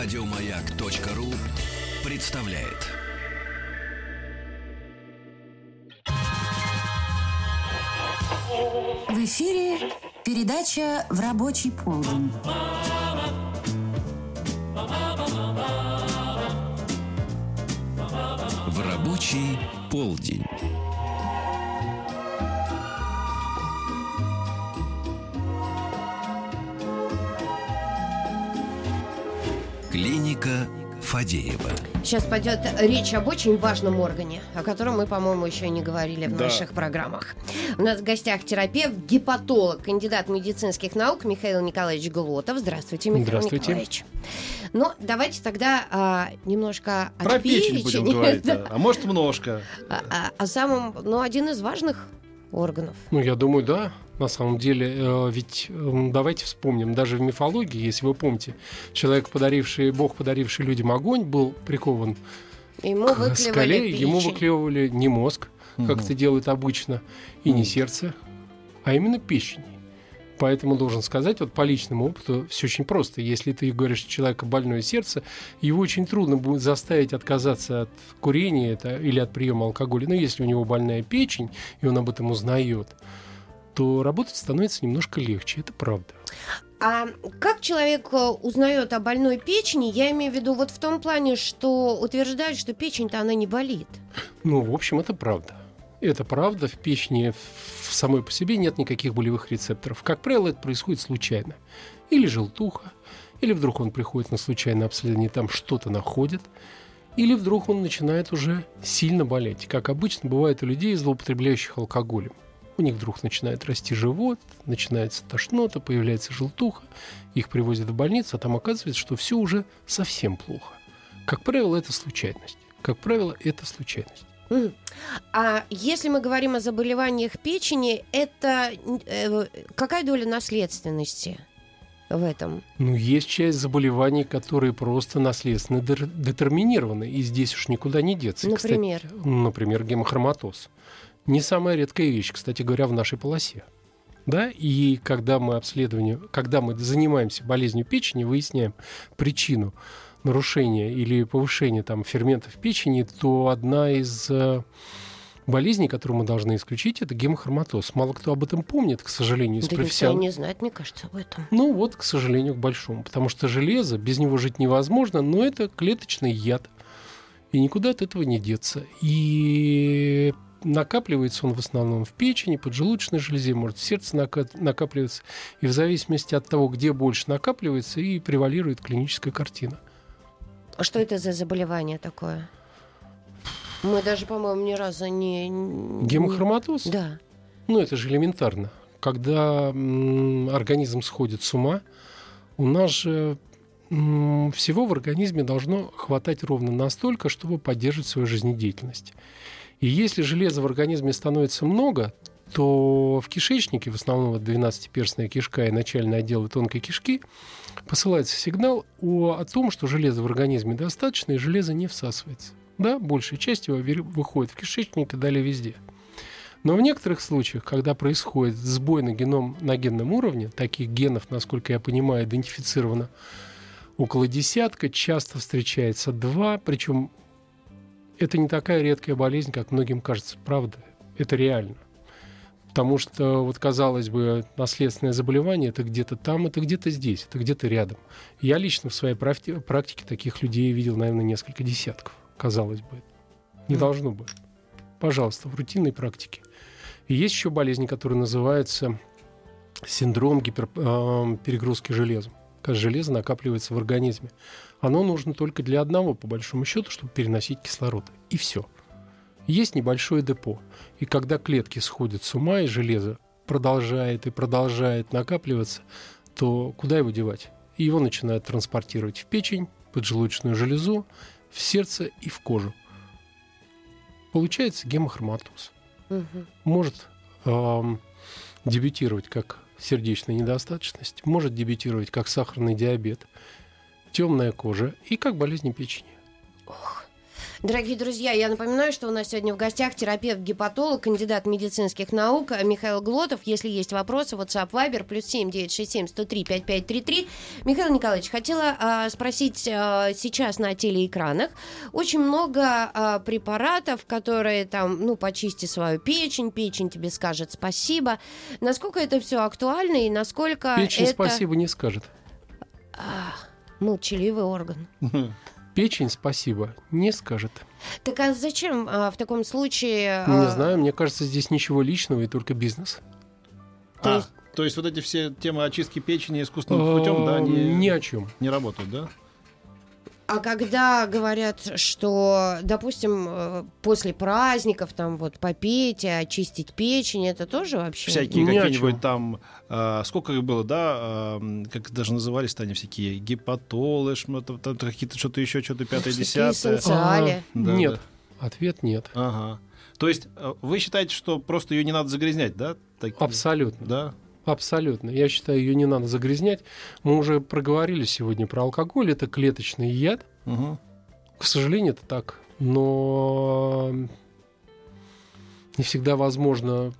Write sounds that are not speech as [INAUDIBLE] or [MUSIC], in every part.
Радиомаяк.ру представляет. В эфире передача «В рабочий полдень». В рабочий полдень. Фадеева. Сейчас пойдет речь об очень важном органе, о котором мы, по-моему, еще не говорили в Да. наших программах. У нас в гостях терапевт, гепатолог, кандидат медицинских наук Михаил Николаевич Глотов. Здравствуйте, Михаил Здравствуйте. Николаевич. Ну, давайте тогда а, немножко о Про печень будем говорить, Да. [LAUGHS] да. а может немножко. А- а- о самом, ну, один из важных органов. Ну, я думаю, да. На самом деле, э, ведь эм, давайте вспомним, даже в мифологии, если вы помните, человек, подаривший, бог, подаривший людям огонь, был прикован Ему к скале, ему печень. выклевывали не мозг, как Мгм. это делают обычно, и не сердце, а именно печень. Поэтому должен сказать, вот по личному опыту, все очень просто. Если ты говоришь, человека больное сердце, его очень трудно будет заставить отказаться от курения это, или от приема алкоголя. Но если у него больная печень, и он об этом узнает, то работать становится немножко легче. Это правда. А как человек э, узнает о больной печени? Я имею в виду вот в том плане, что утверждают, что печень-то она не болит. Ну, в общем, это правда. Это правда. В печени в самой по себе нет никаких болевых рецепторов. Как правило, это происходит случайно. Или желтуха, или вдруг он приходит на случайное обследование, там что-то находит, или вдруг он начинает уже сильно болеть. Как обычно бывает у людей, злоупотребляющих алкоголем. У них вдруг начинает расти живот, начинается тошнота, появляется желтуха, их привозят в больницу, а там оказывается, что все уже совсем плохо. Как правило, это случайность. Как правило, это случайность. А если мы говорим о заболеваниях печени, это э, какая доля наследственности в этом? Ну, есть часть заболеваний, которые просто наследственно детерминированы, и здесь уж никуда не деться. И, кстати, Например? например, гемохроматоз. Не самая редкая вещь, кстати говоря, в нашей полосе. Да, и когда мы обследование, когда мы занимаемся болезнью печени, выясняем причину нарушения или повышения там ферментов печени, то одна из э, болезней, которую мы должны исключить, это гемохроматоз. Мало кто об этом помнит, к сожалению, из Да профессионалов. не знает, мне кажется, об этом. Ну вот, к сожалению, к большому. Потому что железо, без него жить невозможно, но это клеточный яд. И никуда от этого не деться. И накапливается он в основном в печени, поджелудочной железе, может в сердце нака- накапливаться. И в зависимости от того, где больше накапливается, и превалирует клиническая картина. А что это за заболевание такое? Мы даже, по-моему, ни разу не... не- Гемохроматоз? Да. Ну, это же элементарно. Когда организм сходит с ума, у нас же всего в организме должно хватать ровно настолько, чтобы поддерживать свою жизнедеятельность. И если железа в организме становится много, то в кишечнике, в основном вот 12-перстная кишка и начальный отдел тонкой кишки, посылается сигнал о, о том, что железа в организме достаточно, и железо не всасывается. Да, большая часть его выходит в кишечник и далее везде. Но в некоторых случаях, когда происходит сбой на, геном, на генном уровне, таких генов, насколько я понимаю, идентифицировано около десятка, часто встречается два, причем это не такая редкая болезнь, как многим кажется, правда, это реально. Потому что, вот казалось бы, наследственное заболевание это где-то там, это где-то здесь, это где-то рядом. Я лично в своей практи- практике таких людей видел, наверное, несколько десятков, казалось бы. Не Мгм. должно быть. Пожалуйста, в рутинной практике. И есть еще болезни, которые называются синдром гипер, э, перегрузки железом. Когда железо накапливается в организме. Оно нужно только для одного, по большому счету, чтобы переносить кислород. И все. Есть небольшое депо. И когда клетки сходят с ума, и железо продолжает и продолжает накапливаться, то куда его девать? И его начинают транспортировать в печень, поджелудочную железу, в сердце и в кожу. Получается гемохроматоз. Мгм. Может эм, дебютировать как сердечная недостаточность, может дебютировать как сахарный диабет, темная кожа и как болезнь печени. Ох. Дорогие друзья, я напоминаю, что у нас сегодня в гостях терапевт-гепатолог, кандидат медицинских наук Михаил Глотов. Если есть вопросы, WhatsApp Viber, плюс 7 967 103 5533. Михаил Николаевич, хотела а, спросить а, сейчас на телеэкранах. Очень много а, препаратов, которые там, ну, почисти свою печень, печень тебе скажет спасибо. Насколько это все актуально и насколько Печень это... спасибо не скажет. А, молчаливый орган. [LAUGHS] Печень спасибо не скажет. Так а зачем а, в таком случае... Не а, знаю, мне кажется, здесь ничего личного и только бизнес. То А, есть- то есть вот эти все темы очистки печени искусственным путем, да, Э, они Ни о чем. не работают, да? А когда говорят, что, допустим, э, после праздников там вот попеть, и очистить печень, это тоже вообще... Всякие какие-нибудь там, а, сколько их было, да, а, м, как даже назывались-то они всякие, гепатолы, шмота- там какие-то что-то еще, что-то пятое, десятое. эссенциали. Да, нет. да. Ответ нет. Ага. То есть э, вы считаете, что просто ее не надо загрязнять, да? Так- Абсолютно. Да. Абсолютно. Я считаю, ее не надо загрязнять. Мы уже проговорили сегодня про алкоголь. Это клеточный яд. Мгм. К сожалению, это так. Но не всегда возможно.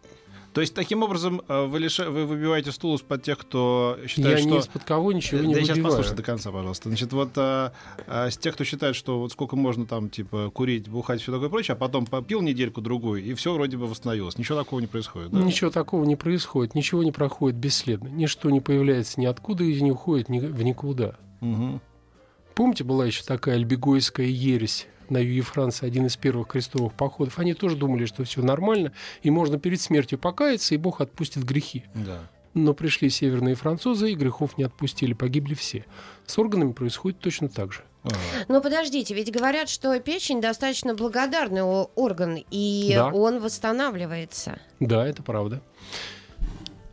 То есть таким образом э, вы, лиша- вы выбиваете стул из-под тех, кто считает, я что... ни из-под кого ничего Да не я сейчас выбиваю. послушайте до конца, пожалуйста. Значит, вот а, а, с тех, кто считает, что вот сколько можно там, типа, курить, бухать, все такое прочее, а потом попил недельку-другую, и все вроде бы восстановилось. Ничего такого не происходит, да? Ничего такого не происходит, ничего не проходит бесследно. Ничто не появляется ниоткуда и не уходит ни- в никуда. Мгм. Помните, была еще такая альбегойская ересь на юге Франции, один из первых крестовых походов. Они тоже думали, что все нормально, и можно перед смертью покаяться, и Бог отпустит грехи. Да. Но пришли северные французы, и грехов не отпустили, погибли все. С органами происходит точно так же. Ага. Но подождите, ведь говорят, что печень достаточно благодарный орган, и Да. он восстанавливается. Да, это правда.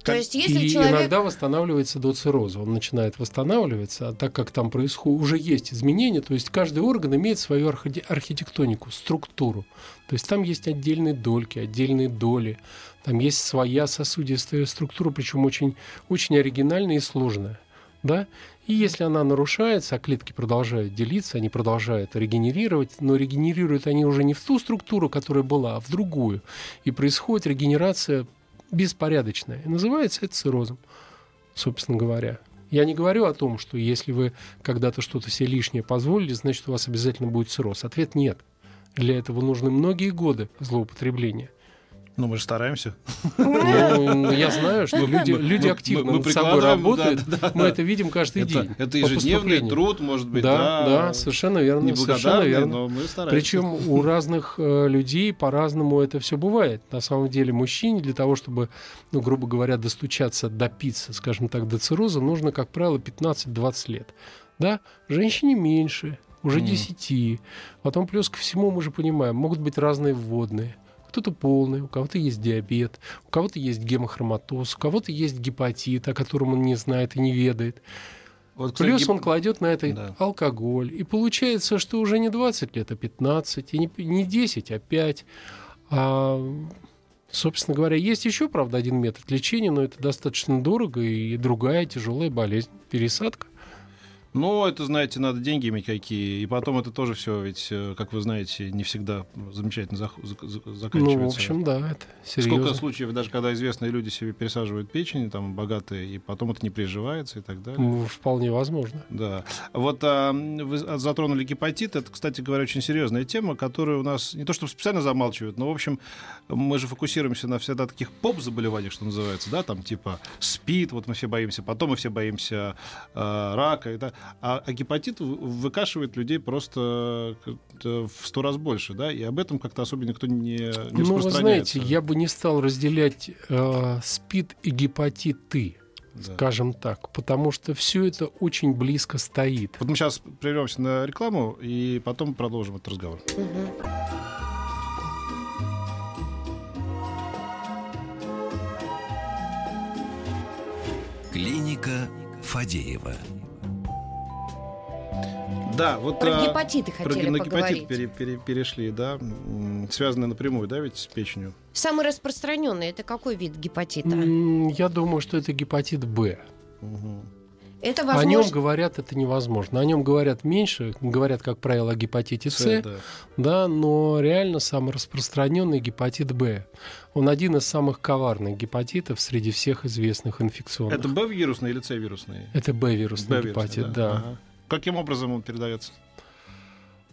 То есть, если и человек... иногда восстанавливается до цирроза. Он начинает восстанавливаться, а так как там происходит, уже есть изменения, то есть каждый орган имеет свою архи- архитектонику, структуру. То есть там есть отдельные дольки, отдельные доли, там есть своя сосудистая структура, причем очень, очень оригинальная и сложная. Да? И если она нарушается, а клетки продолжают делиться, они продолжают регенерировать, но регенерируют они уже не в ту структуру, которая была, а в другую. И происходит регенерация беспорядочная. И называется это циррозом, собственно говоря. Я не говорю о том, что если вы когда-то что-то себе лишнее позволили, значит, у вас обязательно будет цирроз. Ответ нет. Для этого нужны многие годы злоупотребления. Ну, мы же стараемся. Ну, я знаю, что люди, Мы- люди мы- активно мы над собой работают. да, да, Мы да. это видим каждый Это, день. это ежедневный труд, может быть, Да, да. да, совершенно верно. Совершенно верно. но мы стараемся. Причем у разных э, людей по-разному это все бывает. На самом деле мужчине для того, чтобы, ну, грубо говоря, достучаться, допиться, скажем так, до цирроза, нужно, как правило, 15-20 лет. Да? Женщине меньше, уже. 10. Потом плюс ко всему мы же понимаем, могут быть разные вводные. Кто-то полный, у кого-то есть диабет, у кого-то есть гемохроматоз, у кого-то есть гепатит, о котором он не знает и не ведает. Вот, кстати, Плюс гип- он кладет на это Да. алкоголь. И получается, что уже не 20 лет, а 15, и не, не 10, а 5. А, собственно говоря, есть еще, правда, один метод лечения, но это достаточно дорого и другая тяжелая болезнь. Пересадка. Ну, это, знаете, надо деньги иметь какие. И потом это тоже все, ведь, э, как вы знаете, не всегда замечательно зах- зак- зак- заканчивается. Ну, в общем, да, это Сколько серьезно. случаев, даже когда известные люди себе пересаживают печень, там, богатые, и потом это не приживается и так далее. Ну, Вполне возможно. Да. Вот а, вы затронули гепатит. Это, кстати говоря, очень серьезная тема, которую у нас не то чтобы специально замалчивают, но, в общем, мы же фокусируемся на всегда таких поп-заболеваниях, что называется, да, там типа СПИД, вот мы все боимся, потом мы все боимся э, рака. и так. А, а гепатит выкашивает людей просто как-то в сто раз больше, да, и об этом как-то особенно никто не, не Ну, вы знаете, я бы не стал разделять э, СПИД и гепатиты, Да. скажем так, потому что все это очень близко стоит. Вот мы сейчас прервемся на рекламу, и потом продолжим этот разговор. Мгм. Клиника Фадеева. Да, вот Про а, гепатиты про хотели на поговорить. гепатит пере- пере- перешли, да, м, связанные напрямую, да, ведь с печенью. Самый распространенный это какой вид гепатита? Я думаю, что это гепатит Б. Это О возможно. нем говорят, это невозможно. О нем говорят меньше, говорят, как правило, о гепатите С, С, да. да, но реально самый распространенный гепатит Б. Он один из самых коварных гепатитов среди всех известных инфекционных. Это Б-вирусный или С-вирусный? Это Б-вирусный Б-вирусный, гепатит, да. Ага. Каким образом он передается?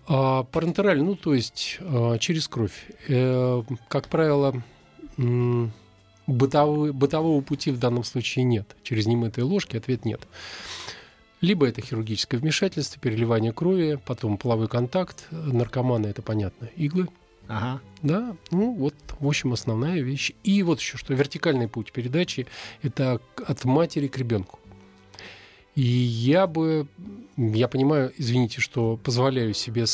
А, парентераль, ну, то есть а, через кровь. Э, как правило, бытовой- бытового пути в данном случае нет. Через немытые ложки ответ нет. Либо это хирургическое вмешательство, переливание крови, потом половой контакт. Наркоманы, это понятно, иглы. Ага. Да, ну вот, в общем, основная вещь. И вот еще что, вертикальный путь передачи – это от матери к ребенку. И я бы, я понимаю, извините, что позволяю себе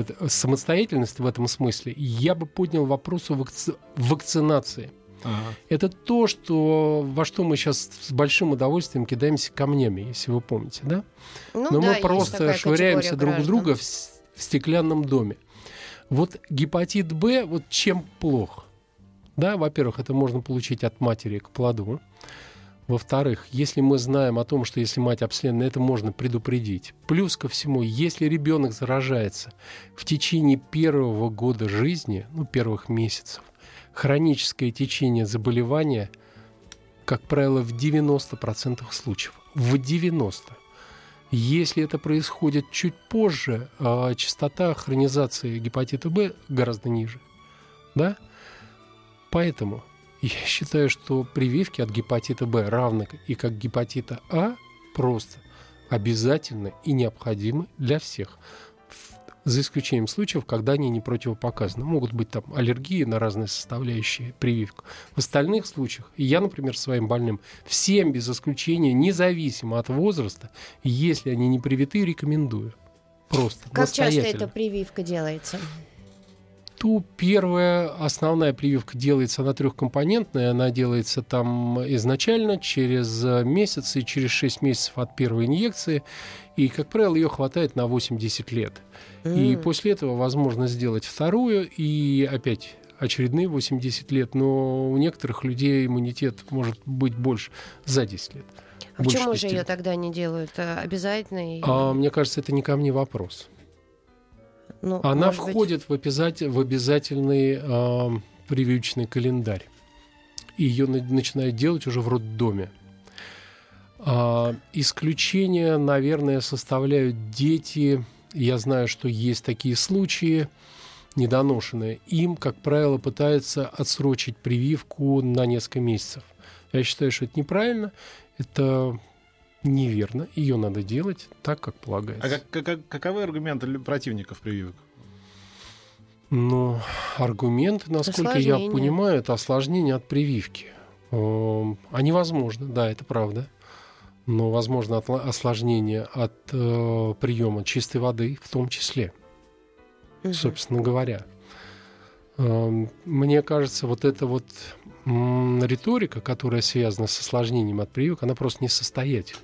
это- самостоятельность в этом смысле, я бы поднял вопрос о вакци- вакцинации. Ага. Это то, что, во что мы сейчас с большим удовольствием кидаемся камнями, если вы помните, да? Ну Но да, мы просто швыряемся друг в граждан. друга в, в стеклянном доме. Вот гепатит Б, вот чем плох? Да, во-первых, это можно получить от матери к плоду. Во-вторых, если мы знаем о том, что если мать обследована, это можно предупредить. Плюс ко всему, если ребенок заражается в течение первого года жизни, ну, первых месяцев, хроническое течение заболевания, как правило, в 90% случаев. В 90%. Если это происходит чуть позже, а, частота хронизации гепатита Б гораздо ниже. Да? Поэтому я считаю, что прививки от гепатита Б, равно и как гепатита А, просто обязательны и необходимы для всех. За исключением случаев, когда они не противопоказаны. Могут быть там аллергии на разные составляющие прививок. В остальных случаях, и я, например, своим больным, всем без исключения, независимо от возраста, если они не привиты, рекомендую. Просто. Как часто эта прививка делается? То первая основная прививка делается, она трехкомпонентная, она делается там изначально через э, месяц и через 6 месяцев от первой инъекции, и, как правило, ее хватает на 8-10 лет. И М. после этого возможно сделать вторую и опять очередные 8-10 лет, но у некоторых людей иммунитет может быть больше за 10 лет. А почему же 10 ее тогда не делают э, обязательно? и- А, мне кажется, это не ко мне вопрос. Ну, Она может быть, входит в, обязатель- в обязательный а, прививочный календарь. И ее на- начинают делать уже в роддоме. А, исключение, наверное, составляют дети. Я знаю, что есть такие случаи недоношенные. Им, как правило, пытаются отсрочить прививку на несколько месяцев. Я считаю, что это неправильно, это неверно. Ее надо делать так, как полагается. А как- как- каковы аргументы противников прививок? Ну, аргумент, насколько я Осложнение. понимаю, это осложнение от прививки. Эм, Они возможны, да, это правда. Но возможно осложнение от э, приема чистой воды в том числе, мгм. собственно говоря. Эм, Мне кажется, вот эта вот м, риторика, которая связана с осложнением от прививок, она просто несостоятельна.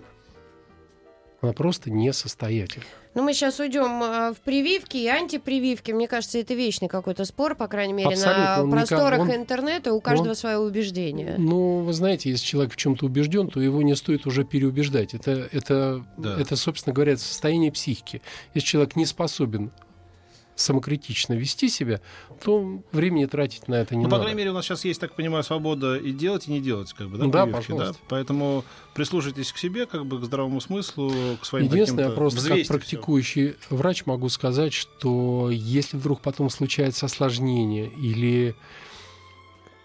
Она просто несостоятельна. Ну, мы сейчас уйдем э, в прививки и антипрививки. Мне кажется, это вечный какой-то спор, по крайней мере, Абсолютно. на Он никак- просторах он- интернета. У каждого он- свое убеждение. Ну, вы знаете, если человек в чем-то убежден, то его не стоит уже переубеждать. Это, это, Да. это, собственно говоря, состояние психики. Если человек не способен самокритично вести себя, то времени тратить на это не ну, по надо. крайней мере, у нас сейчас есть, так понимаю, свобода и делать, и не делать, как бы, да, Да, прививки, пожалуйста. Поэтому прислушайтесь к себе, как бы, к здравому смыслу, к своим Единственное, я просто как практикующий врач могу сказать, что если вдруг потом случается осложнение или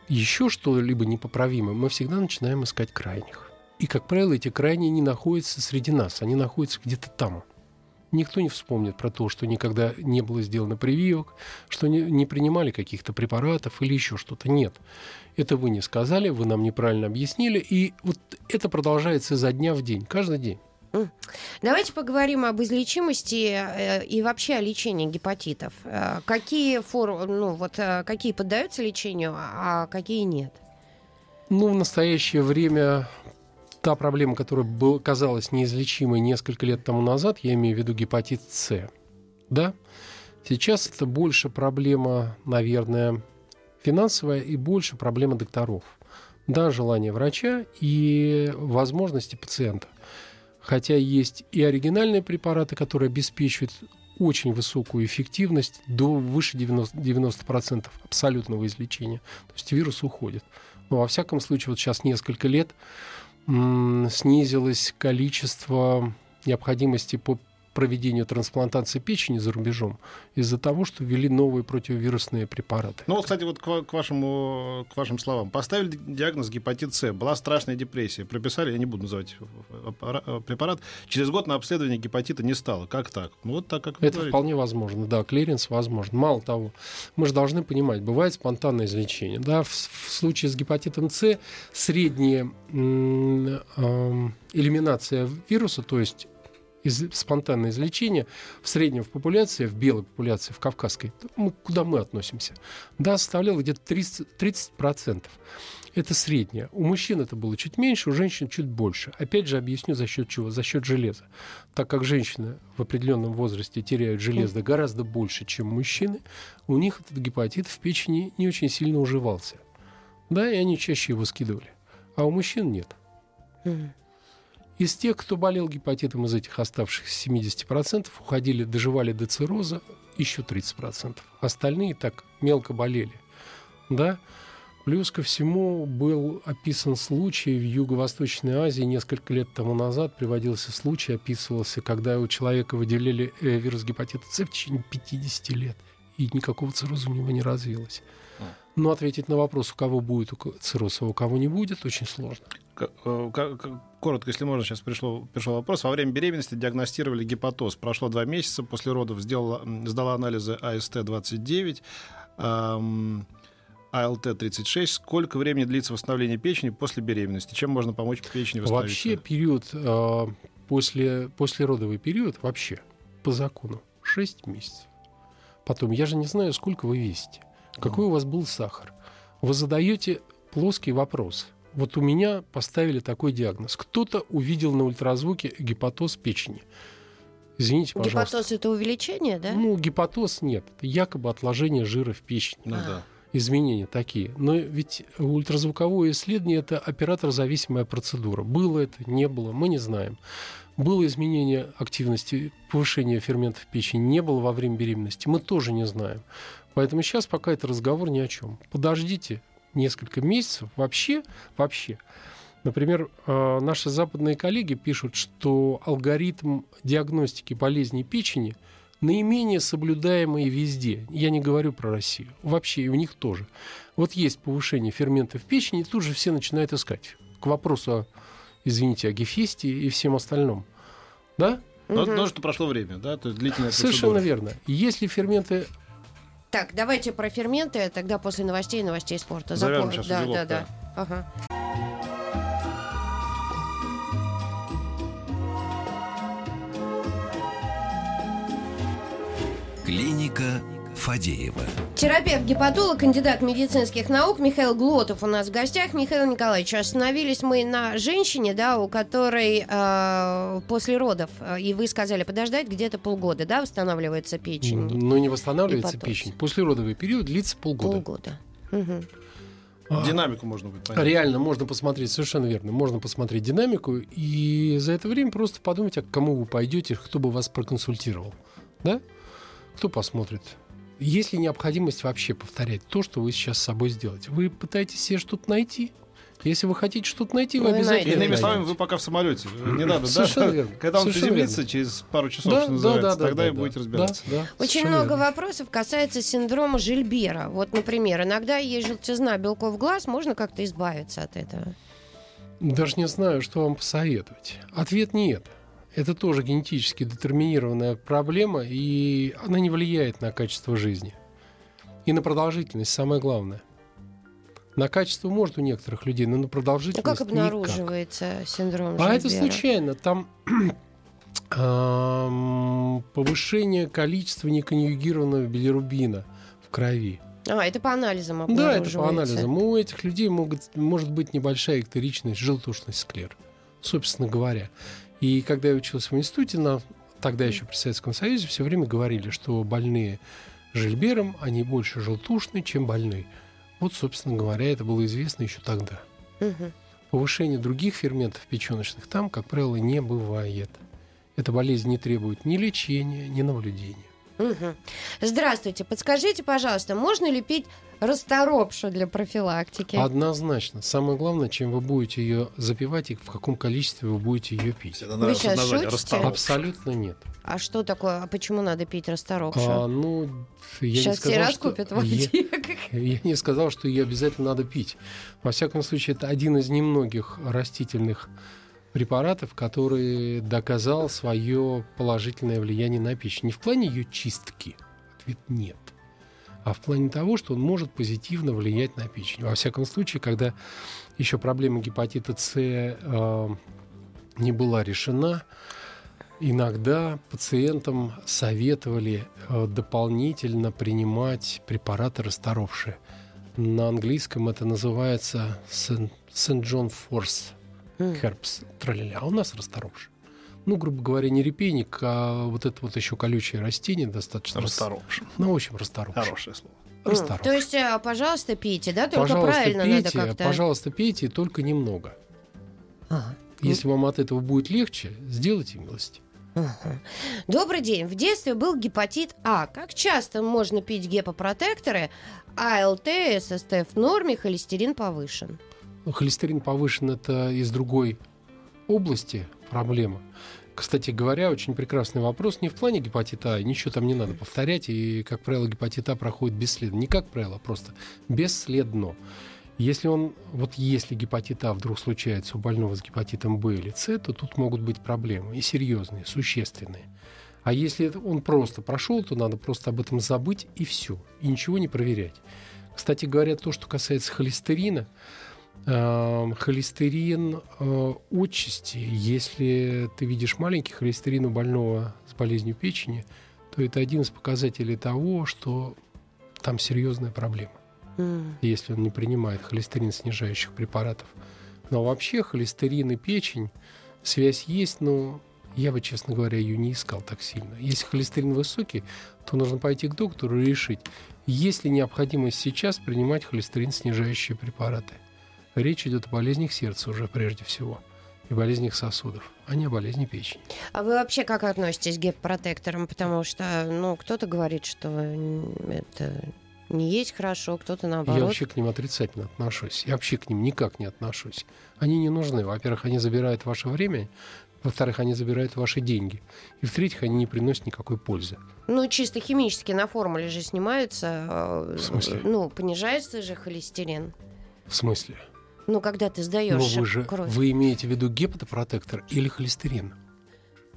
еще что-либо непоправимое, мы всегда начинаем искать крайних. И, как правило, эти крайние не находятся среди нас, они находятся где-то там. Никто не вспомнит про то, что никогда не было сделано прививок, что не, не принимали каких-то препаратов или еще что-то. Нет. Это вы не сказали, вы нам неправильно объяснили. И вот это продолжается изо дня в день, каждый день. Давайте поговорим об излечимости э, и вообще о лечении гепатитов. Э, Какие формы, ну вот э, какие поддаются лечению, а какие нет? Ну, в настоящее время та проблема, которая была, казалась неизлечимой несколько лет тому назад, я имею в виду гепатит С, да, сейчас это больше проблема, наверное, финансовая и больше проблема докторов. Да, желание врача и возможности пациента. Хотя есть и оригинальные препараты, которые обеспечивают очень высокую эффективность до выше 90%, 90% абсолютного излечения. То есть вирус уходит. Но во всяком случае, вот сейчас несколько лет снизилось количество необходимости по проведению трансплантации печени за рубежом из-за того, что ввели новые противовирусные препараты. Ну, кстати, вот к, к вашему, к вашим словам. Поставили диагноз гепатит С, была страшная депрессия. Прописали, я не буду называть э, препарат. Через год на обследование гепатита не стало. Как так? Ну, вот так, как Это говорите. вполне возможно, да, клиренс возможен. Мало того, мы же должны понимать, бывает спонтанное излечение. Да, в, в случае с гепатитом С средняя эм, элиминация вируса, то есть из, спонтанное излечение в среднем в популяции, в белой популяции, в кавказской, мы, куда мы относимся, да, составляло где-то 30%. 30%. Это среднее. У мужчин это было чуть меньше, у женщин чуть больше. Опять же, объясню за счет чего? За счет железа. Так как женщины в определенном возрасте теряют железо гораздо больше, чем мужчины, у них этот гепатит в печени не очень сильно уживался. Да, и они чаще его скидывали. А у мужчин нет. Из тех, кто болел гепатитом из этих оставшихся 70%, уходили, доживали до цирроза еще 30%. Остальные так мелко болели. Да? Плюс ко всему был описан случай в Юго-Восточной Азии несколько лет тому назад приводился случай, описывался, когда у человека выделили э, вирус гепатита С в течение 50 лет, и никакого цирроза у него не развилось. Но ответить на вопрос, у кого будет цирроз, а у кого не будет, очень сложно. Э, Коротко, если можно, сейчас пришло, пришел вопрос. Во время беременности диагностировали гепатоз. Прошло два месяца после родов, сделала, сдала анализы АСТ-29, ам, АЛТ-36. Сколько времени длится восстановление печени после беременности? Чем можно помочь печени восстановиться? Вообще период, э, после, послеродовый период, вообще, по закону, 6 месяцев. Потом, я же не знаю, сколько вы весите, какой у вас был сахар. Вы задаете плоский вопрос. Вот у меня поставили такой диагноз. Кто-то увидел на ультразвуке гепатоз печени. Извините, пожалуйста. Гепатоз это увеличение, да? Ну, гепатоз нет. Это якобы отложение жира в печени Ну да. изменения такие. Но ведь ультразвуковое исследование – это оператор-зависимая процедура. Было это, не было, мы не знаем. Было изменение активности, повышение ферментов печени, не было во время беременности, мы тоже не знаем. Поэтому сейчас пока это разговор ни о чем. Подождите несколько месяцев. Вообще, вообще. Например, э, наши западные коллеги пишут, что алгоритм диагностики болезней печени наименее соблюдаемый везде. Я не говорю про Россию. Вообще и у них тоже. Вот есть повышение ферментов печени, и тут же все начинают искать. К вопросу, о, извините, о гефесте и всем остальном. Да? Но, Мгм. но что прошло время, да? То есть длительная Совершенно процедура. верно. Если ферменты Так, давайте про ферменты, тогда после новостей и новостей спорта. Завернем Запом- сейчас да, узелок, да, да. да. Ага. Клиника Фадеева. Терапевт-гепатолог, кандидат медицинских наук Михаил Глотов у нас в гостях. Михаил Николаевич, остановились мы на женщине, да, у которой э, после родов, э, и вы сказали подождать где-то полгода, да, восстанавливается печень. ну, не восстанавливается Гепатоз. печень, послеродовый период длится полгода. Полгода. А, Динамику можно будет понять. Реально можно посмотреть, совершенно верно, можно посмотреть динамику и за это время просто подумать, а к кому вы пойдете, кто бы вас проконсультировал. Да? Кто посмотрит? Есть ли необходимость вообще повторять то, что вы сейчас с собой сделаете? Вы пытаетесь себе что-то найти? Если вы хотите что-то найти, вы Вы обязательно. Иными словами, вы пока в самолете. Не надо, да? Совершенно верно. [LAUGHS] Когда он приземлится через пару часов, Да, что да, называется, да, да, тогда да, и будете да, разбираться. да, Очень совершенно много верно. вопросов касается синдрома Жильбера. Вот, например, иногда есть желтизна белков глаз, можно как-то избавиться от этого? Даже не знаю, что вам посоветовать. Ответ нет. Это тоже генетически детерминированная проблема, и она не влияет на качество жизни. И на продолжительность, самое главное. На качество может у некоторых людей, но на Ну, продолжительность как никак. обнаруживается синдром Жильбера? А это случайно. Там [CLEARS THROAT] ам, повышение количества неконъюгированного билирубина в крови. А, это по анализам Да, это по анализам. У этих людей могут, может быть небольшая экторичность, желтушный склер, собственно говоря. И когда я учился в институте, на, тогда еще при Советском Союзе, все время говорили, что больные жильбером, они больше желтушные, чем больные. Вот, собственно говоря, это было известно еще тогда. Мгм. Повышение других ферментов печеночных там, как правило, не бывает. Эта болезнь не требует ни лечения, ни наблюдения. Мгм. Здравствуйте, подскажите, пожалуйста, можно ли пить расторопшу для профилактики? Однозначно. Самое главное, чем вы будете ее запивать и в каком количестве вы будете ее пить. Это Вы сейчас название, шутите? Расторопша. Абсолютно нет. А что такое? А почему надо пить расторопшу? А, ну, я Сейчас не все сказал, раскупят что я-. [LAUGHS] Я не сказал, что ее обязательно надо пить. Во всяком случае, это один из немногих растительных препаратов, который доказал свое положительное влияние на печень. Не в плане ее чистки, ответ нет, а в плане того, что он может позитивно влиять на печень. Во всяком случае, когда еще проблема гепатита С э, не была решена, иногда пациентам советовали э, дополнительно принимать препараты расторопшие. На английском это называется Сент-Джон Форс М. Herbs а у нас расторопшие. Ну, грубо говоря, не репейник, а вот это вот еще колючее растение достаточно... Расторопша. Ну, в общем, расторопшее. Хорошее слово. Расторопшее. То есть, э, пожалуйста, пейте, да? Только пожалуйста, правильно пейте, надо как-то. пожалуйста, пейте, только немного. Ага. Если вам от этого будет легче, сделайте милость. Ага. Добрый день. В детстве был гепатит А. Как часто можно пить гепопротекторы? АЛТ, ССТ в норме, холестерин повышен. Холестерин повышен это из другой области проблема. Кстати говоря, очень прекрасный вопрос не в плане гепатита А, ничего там не надо повторять, и, как правило, гепатит А проходит бесследно. Не как правило, а просто бесследно. Если он, вот если гепатит А вдруг случается у больного с гепатитом Б или С, то тут могут быть проблемы, и серьезные, существенные. А если он просто прошел, то надо просто об этом забыть и все, и ничего не проверять. Кстати говоря, то, что касается холестерина, Эм, Холестерин э, отчасти, если ты видишь маленький холестерин у больного с болезнью печени, то это один из показателей того, что там серьезная проблема, М. если он не принимает холестерин снижающих препаратов. Но вообще холестерин и печень, связь есть, но я бы, честно говоря, ее не искал так сильно. Если холестерин высокий, то нужно пойти к доктору и решить, есть ли необходимость сейчас принимать холестерин снижающие препараты. Речь идет о болезнях сердца уже прежде всего и болезнях сосудов, а не о болезни печени. А вы вообще как относитесь к гепопротекторам? Потому что, ну, кто-то говорит, что это не есть хорошо, кто-то наоборот. Я вообще к ним отрицательно отношусь. Я вообще к ним никак не отношусь. Они не нужны. Во-первых, они забирают ваше время. Во-вторых, они забирают ваши деньги. И в-третьих, они не приносят никакой пользы. Ну, чисто химически на формуле же снимаются. э, В смысле? Ну, понижается же холестерин. В смысле? Ну, когда ты Но сдаешь вы же кровь. вы имеете в виду гепатопротектор или холестерин?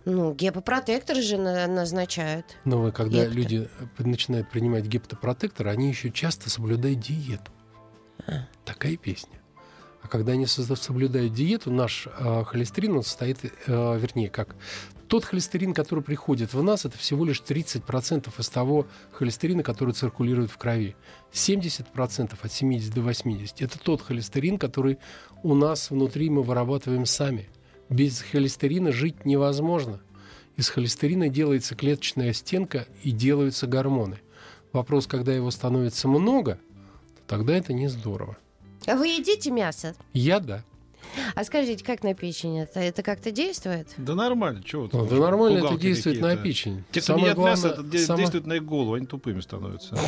Ну, гепопротектор же на- назначают. Но когда Гепто. люди э, начинают принимать гепатопротектор, они еще часто соблюдают диету. А. Такая песня. А когда они со- соблюдают диету, наш э, холестерин, он состоит, э, вернее, как тот холестерин, который приходит в нас, это всего лишь 30% из того холестерина, который циркулирует в крови. 70% от 70 до 80 это тот холестерин, который у нас внутри мы вырабатываем сами. Без холестерина жить невозможно. Из холестерина делается клеточная стенка и делаются гормоны. Вопрос, когда его становится много, то тогда это не здорово. А вы едите мясо? Я да. А скажите, как на печень это? Это как-то действует? Да нормально, чего вы Ну, да нормально это действует на печень. Те, кто Самое не едят мясо, главное- это само- действует на их голову, они тупыми становятся.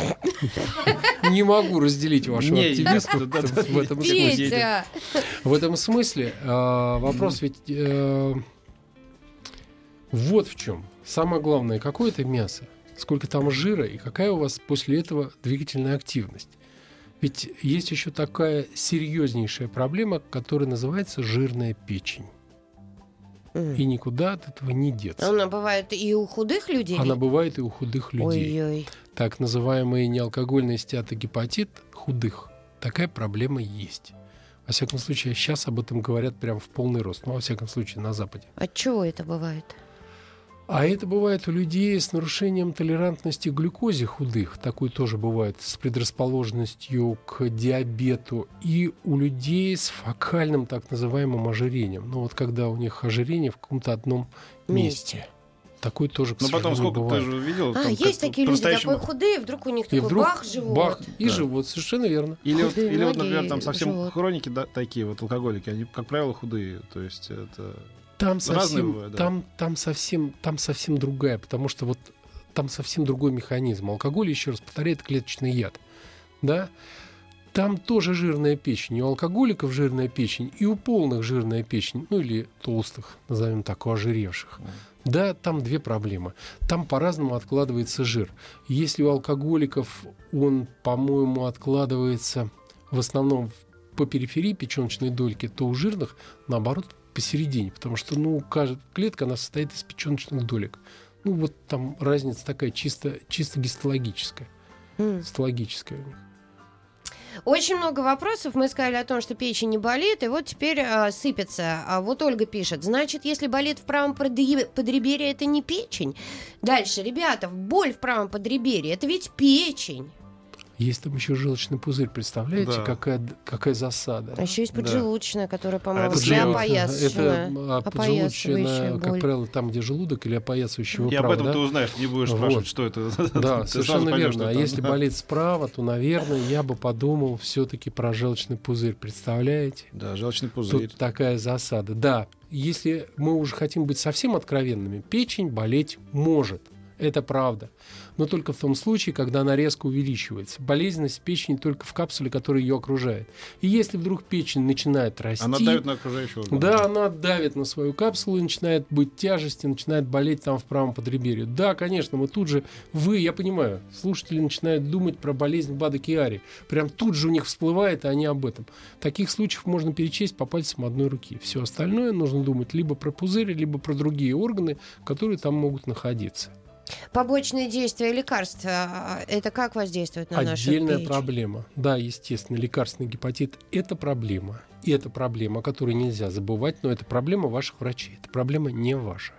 [LAUGHS] Не могу разделить вашу да, в этом смысле. [LAUGHS] В этом смысле вопрос ведь э, вот в чем. Самое главное, какое это мясо, сколько там жира и какая у вас после этого двигательная активность. Ведь есть еще такая серьезнейшая проблема, которая называется жирная печень. М. И никуда от этого не деться. Она бывает и у худых людей? Она бывает и у худых людей. Ой-ой. Так называемый неалкогольный стеатогепатит худых. Такая проблема есть. Во всяком случае, сейчас об этом говорят прям в полный рост. Ну, во всяком случае, на Западе. От чего это бывает? А это бывает у людей с нарушением толерантности к глюкозе худых. Такое тоже бывает с предрасположенностью к диабету. И у людей с фокальным так называемым ожирением. Ну вот когда у них ожирение в каком-то одном месте. Месте. Такое тоже, к Но Ну, потом сколько ты бывает. же видел? А, там есть как такие люди, такой худые, вдруг у них И такой вдруг бах, живот. бах, и Да. живот, совершенно верно. Или, вот, Худые или вот, например, там совсем живот. хроники да, такие вот алкоголики, они, как правило, худые. То есть это... Там Разные совсем, бывают, да. там, там, совсем, там совсем другая, потому что вот там совсем другой механизм. Алкоголь, еще раз повторяю, это клеточный яд. Да? Там тоже жирная печень. И у алкоголиков жирная печень, и у полных жирная печень, ну или толстых, назовем так, у ожиревших. Да, там две проблемы. Там по-разному откладывается жир. Если у алкоголиков он, по-моему, откладывается в основном по периферии печеночной дольки, то у жирных, наоборот, посередине. Потому что, ну, каждая клетка, она состоит из печеночных долек. Ну, вот там разница такая чисто, чисто гистологическая. М. Гистологическая у них. Очень много вопросов. Мы сказали о том, что печень не болит, и вот теперь а, сыпется. А вот Ольга пишет, значит, если болит в правом подре- подреберье, это не печень. Дальше, ребята, боль в правом подреберье, это ведь печень. Есть там еще желчный пузырь, представляете, Да. какая, какая засада. А еще есть Да. поджелудочная, которая, по-моему, это для желудочная, опоясочная. Это а, опоясывающая поджелудочная, как правило, там, где желудок или опоясывающий И об этом да? ты узнаешь, не будешь Вот. спрашивать, что это. Да, [LAUGHS] совершенно поймешь, верно. А если болит справа, то, наверное, я бы подумал все-таки про желчный пузырь. Представляете? Да, желчный пузырь. Тут такая засада. Да, если мы уже хотим быть совсем откровенными, печень болеть может. Это правда. Но только в том случае, когда она резко увеличивается. Болезненность печени только в капсуле, которая ее окружает. И если вдруг печень начинает расти... Она давит на окружающий орган. Да, она давит на свою капсулу и начинает быть тяжести, начинает болеть там в правом подреберье. Да, конечно, мы тут же, вы, я понимаю, слушатели начинают думать про болезнь Бада Киари. Прям тут же у них всплывает, и они об этом. Таких случаев можно перечесть по пальцам одной руки. Все остальное нужно думать либо про пузырь, либо про другие органы, которые там могут находиться. Побочные действия лекарств, а, это как воздействует на нашу Отдельная проблема. Да, естественно, лекарственный гепатит – это проблема. И это проблема, о которой нельзя забывать, но это проблема ваших врачей. Это проблема не ваша.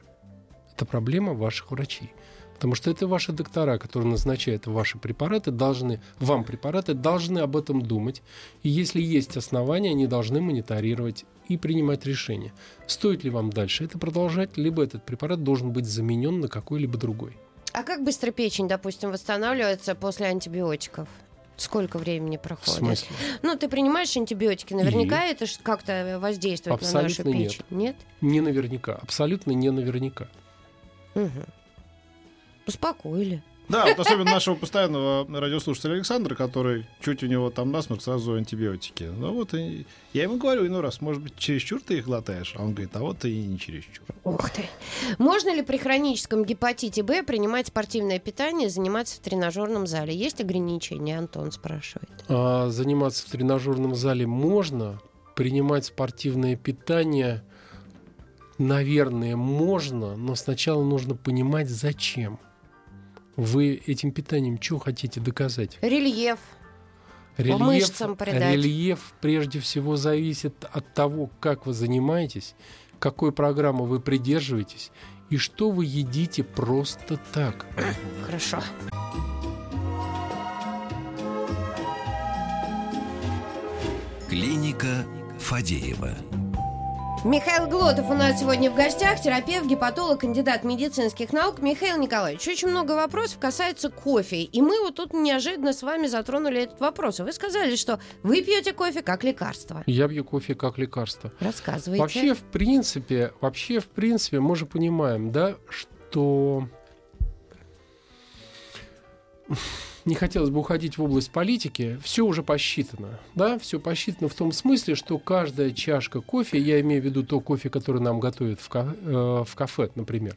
Это проблема ваших врачей. Потому что это ваши доктора, которые назначают ваши препараты, должны, вам препараты, должны об этом думать. И если есть основания, они должны мониторировать и принимать решение, стоит ли вам дальше это продолжать, либо этот препарат должен быть заменен на какой-либо другой. А как быстро печень, допустим, восстанавливается после антибиотиков? Сколько времени В проходит? смысле? Ну, ты принимаешь антибиотики, наверняка это ж как-то воздействует на нашу Абсолютно нет. печень. Нет? Не наверняка, абсолютно не наверняка. Мгм. Успокоили. Да, вот особенно нашего постоянного радиослушателя Александра, который чуть у него там насморк, сразу антибиотики. Ну вот и я ему говорю, ну раз, может быть, чересчур ты их глотаешь, а он говорит, а вот и не чересчур. Ух ты. Можно ли при хроническом гепатите Б принимать спортивное питание и заниматься в тренажерном зале? Есть ограничения, Антон спрашивает. А, заниматься в тренажерном зале можно, принимать спортивное питание, наверное, можно, но сначала нужно понимать, зачем. Вы этим питанием что хотите доказать? Рельеф. мышцам придать. рельеф прежде всего зависит от того, как вы занимаетесь, какой программы вы придерживаетесь и что вы едите просто так. Хорошо. Клиника Фадеева. Михаил Глотов у нас сегодня в гостях, терапевт, гепатолог, кандидат медицинских наук. Михаил Николаевич, очень много вопросов касается кофе. И мы вот тут неожиданно с вами затронули этот вопрос. И Вы сказали, что вы пьете кофе как лекарство. Я пью кофе как лекарство. Рассказывайте. Вообще, в принципе, вообще, в принципе, мы же понимаем, да, что не хотелось бы уходить в область политики, все уже посчитано, да, все посчитано в том смысле, что каждая чашка кофе, я имею в виду то кофе, который нам готовят в, ка- э, в кафе, например,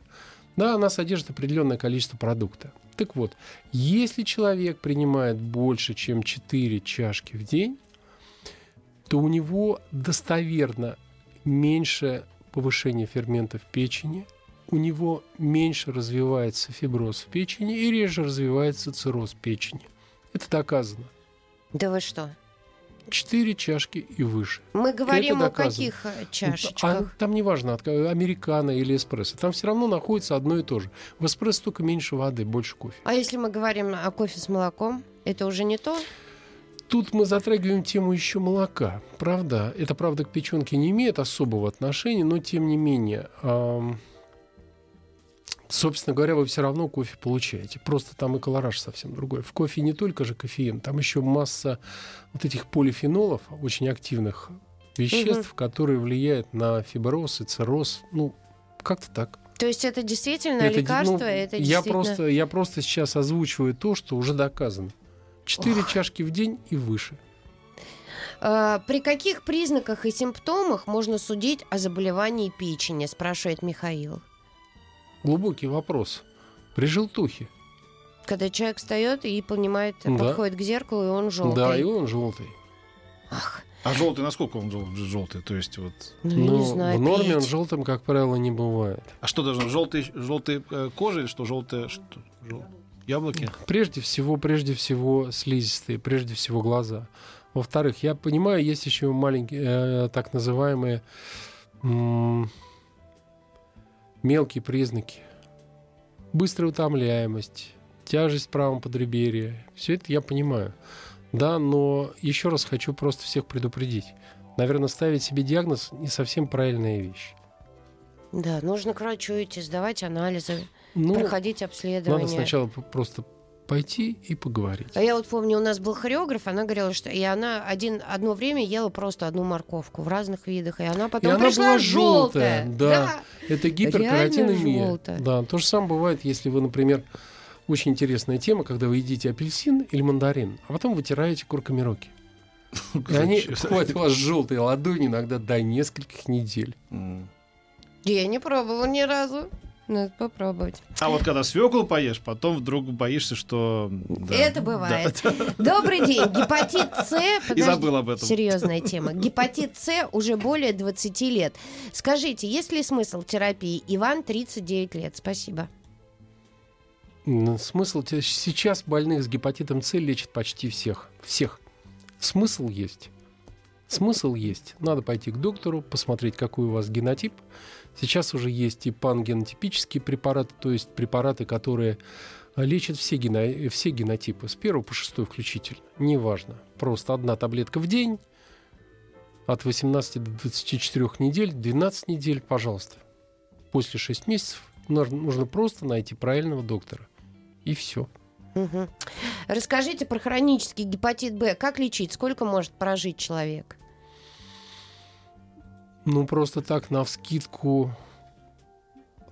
да, она содержит определенное количество продукта. Так вот, если человек принимает больше, чем 4 чашки в день, то у него достоверно меньше повышения ферментов печени, у него меньше развивается фиброз в печени и реже развивается цирроз печени. Это доказано. Да вы что? Четыре чашки и выше. Мы говорим о каких э, А чашечках? там неважно, от- американо или эспрессо. Там все равно находится одно и то же. В эспрессо только меньше воды, больше кофе. А если мы говорим о кофе с молоком, это уже не то? Тут мы затрагиваем тему еще молока. Правда, это, правда, к печенке не имеет особого отношения, но тем не менее. ам, собственно говоря, вы все равно кофе получаете. Просто там и колораж совсем другой. В кофе не только же кофеин, там еще масса вот этих полифенолов, очень активных веществ, угу. которые влияют на фиброз и цирроз. Ну, как-то так. То есть это действительно это, лекарство? Ну, это я, просто, я просто сейчас озвучиваю то, что уже доказано. Четыре чашки в день и выше. А, при каких признаках и симптомах можно судить о заболевании печени, спрашивает Михаил. Глубокий вопрос. При желтухе. Когда человек встает и понимает, да. подходит к зеркалу, и он желтый. Да, и он желтый. Ах. А желтый, насколько он желтый? То есть вот. Ну, ну, не знаю, в норме пить. он желтым, как правило, не бывает. А что должно? Желтый, желтый э, кожа или что? Желтая что? Жел... Яблоки? Прежде всего, прежде всего слизистые, прежде всего глаза. Во-вторых, я понимаю, есть еще маленькие, э, так называемые м- мелкие признаки. Быстрая утомляемость, тяжесть в правом подреберье. Все это я понимаю. Да, но еще раз хочу просто всех предупредить. Наверное, ставить себе диагноз не совсем правильная вещь. Да, нужно к врачу идти, сдавать анализы, ну, проходить обследование. Надо сначала просто пойти и поговорить. А я вот помню, у нас был хореограф, она говорила, что и она один, одно время ела просто одну морковку в разных видах, и она потом и она пришла была желтая. желтая. Да. да, это гиперкаратинемия. Да, то же самое бывает, если вы, например, очень интересная тема, когда вы едите апельсин или мандарин, а потом вытираете курками руки. И они бывают у вас желтые ладони иногда до нескольких недель. Я не пробовала ни разу. Надо попробовать. А вот когда свеклу поешь, потом вдруг боишься, что... Да. Это бывает. Да. [LAUGHS] Добрый день. Гепатит С... Подожди, И забыл об этом. Серьезная тема. Гепатит С уже более 20 лет. Скажите, есть ли смысл терапии? Иван, 39 лет. Спасибо. Смысл... Сейчас больных с гепатитом С лечат почти всех. Всех. Смысл есть. Смысл есть. Надо пойти к доктору, посмотреть, какой у вас генотип, Сейчас уже есть и пангенотипические препараты, то есть препараты, которые лечат все, гено, все генотипы, с первого по шестой включительно. Неважно. Просто одна таблетка в день, от 18 до 24 недель, 12 недель, пожалуйста. После 6 месяцев нужно, просто найти правильного доктора. И все. Угу. Расскажите про хронический гепатит Б. Как лечить? Сколько может прожить человек? Ну, просто так на вскидку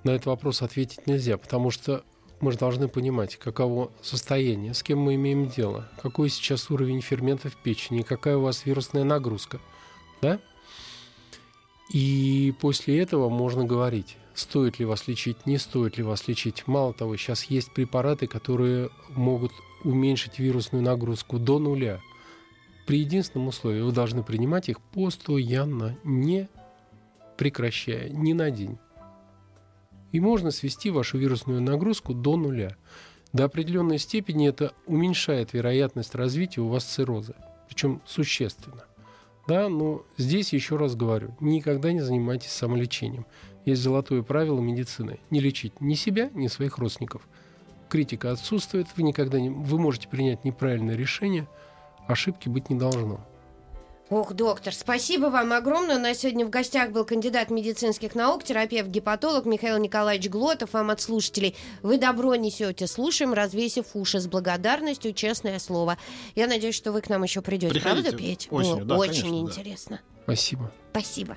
на этот вопрос ответить нельзя, потому что мы же должны понимать, каково состояние, с кем мы имеем дело, какой сейчас уровень ферментов в печени, какая у вас вирусная нагрузка. Да? И после этого можно говорить, стоит ли вас лечить, не стоит ли вас лечить. Мало того, сейчас есть препараты, которые могут уменьшить вирусную нагрузку до нуля. При единственном условии вы должны принимать их постоянно, не прекращая ни на день. И можно свести вашу вирусную нагрузку до нуля. До определенной степени это уменьшает вероятность развития у вас цирроза, причем существенно. Да, но здесь еще раз говорю, никогда не занимайтесь самолечением. Есть золотое правило медицины – не лечить ни себя, ни своих родственников. Критика отсутствует, вы никогда не, вы можете принять неправильное решение, ошибки быть не должно. Ох, доктор, спасибо вам огромное. У нас сегодня в гостях был кандидат медицинских наук, терапевт-гепатолог Михаил Николаевич Глотов. Вам от слушателей вы добро несете. Слушаем, развесив уши с благодарностью, честное слово. Я надеюсь, что вы к нам еще придете. Приходите Правда, Петь? Осенью, да, Очень конечно, интересно. Да. Спасибо. Спасибо.